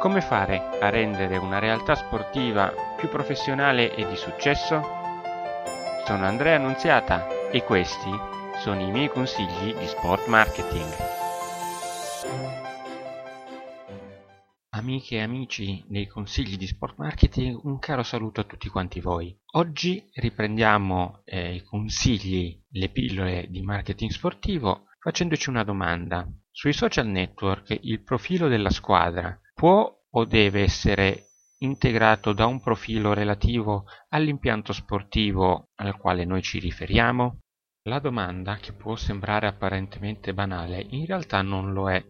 Come fare a rendere una realtà sportiva più professionale e di successo? Sono Andrea Annunziata e questi sono i miei consigli di sport marketing. Amiche e amici dei consigli di sport marketing, un caro saluto a tutti quanti voi. Oggi riprendiamo eh, i consigli, le pillole di marketing sportivo facendoci una domanda. Sui social network il profilo della squadra può o deve essere integrato da un profilo relativo all'impianto sportivo al quale noi ci riferiamo? La domanda, che può sembrare apparentemente banale, in realtà non lo è.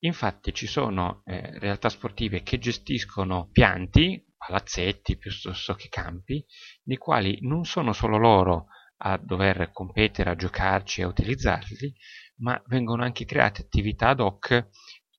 Infatti ci sono eh, realtà sportive che gestiscono pianti, palazzetti piuttosto che campi, nei quali non sono solo loro a dover competere, a giocarci e a utilizzarli, ma vengono anche create attività ad hoc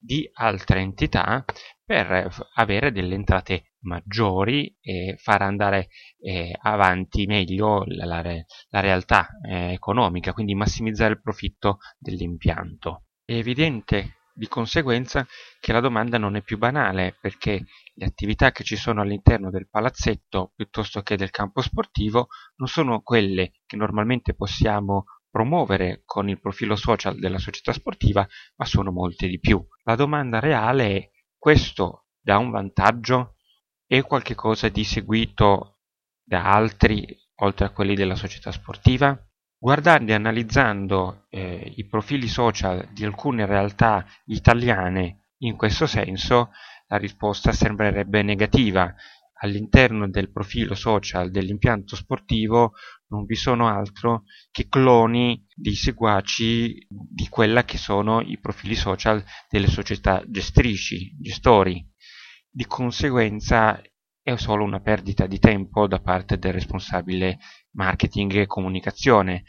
di altre entità per avere delle entrate maggiori e far andare eh, avanti meglio la, la, la realtà eh, economica, quindi massimizzare il profitto dell'impianto. È evidente di conseguenza che la domanda non è più banale perché le attività che ci sono all'interno del palazzetto piuttosto che del campo sportivo non sono quelle che normalmente possiamo promuovere con il profilo social della società sportiva, ma sono molte di più. La domanda reale è questo dà un vantaggio? È qualcosa di seguito da altri oltre a quelli della società sportiva? Guardando e analizzando eh, i profili social di alcune realtà italiane in questo senso, la risposta sembrerebbe negativa, all'interno del profilo social dell'impianto sportivo non vi sono altro che cloni di seguaci di quella che sono i profili social delle società gestrici, gestori. Di conseguenza è solo una perdita di tempo da parte del responsabile marketing e comunicazione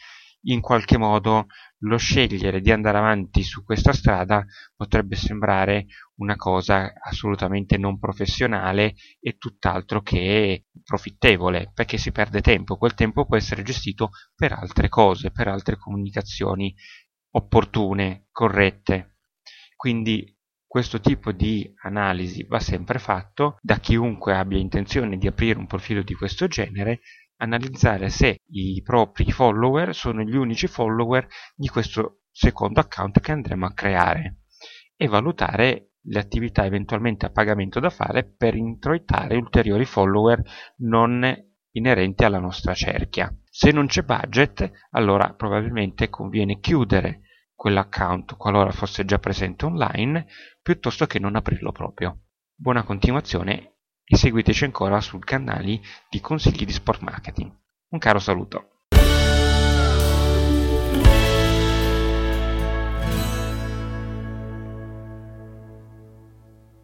in qualche modo lo scegliere di andare avanti su questa strada potrebbe sembrare una cosa assolutamente non professionale e tutt'altro che profittevole, perché si perde tempo, quel tempo può essere gestito per altre cose, per altre comunicazioni opportune, corrette. Quindi questo tipo di analisi va sempre fatto da chiunque abbia intenzione di aprire un profilo di questo genere analizzare se i propri follower sono gli unici follower di questo secondo account che andremo a creare e valutare le attività eventualmente a pagamento da fare per introitare ulteriori follower non inerenti alla nostra cerchia. Se non c'è budget, allora probabilmente conviene chiudere quell'account qualora fosse già presente online, piuttosto che non aprirlo proprio. Buona continuazione e seguiteci ancora sui canali di consigli di sport marketing. Un caro saluto!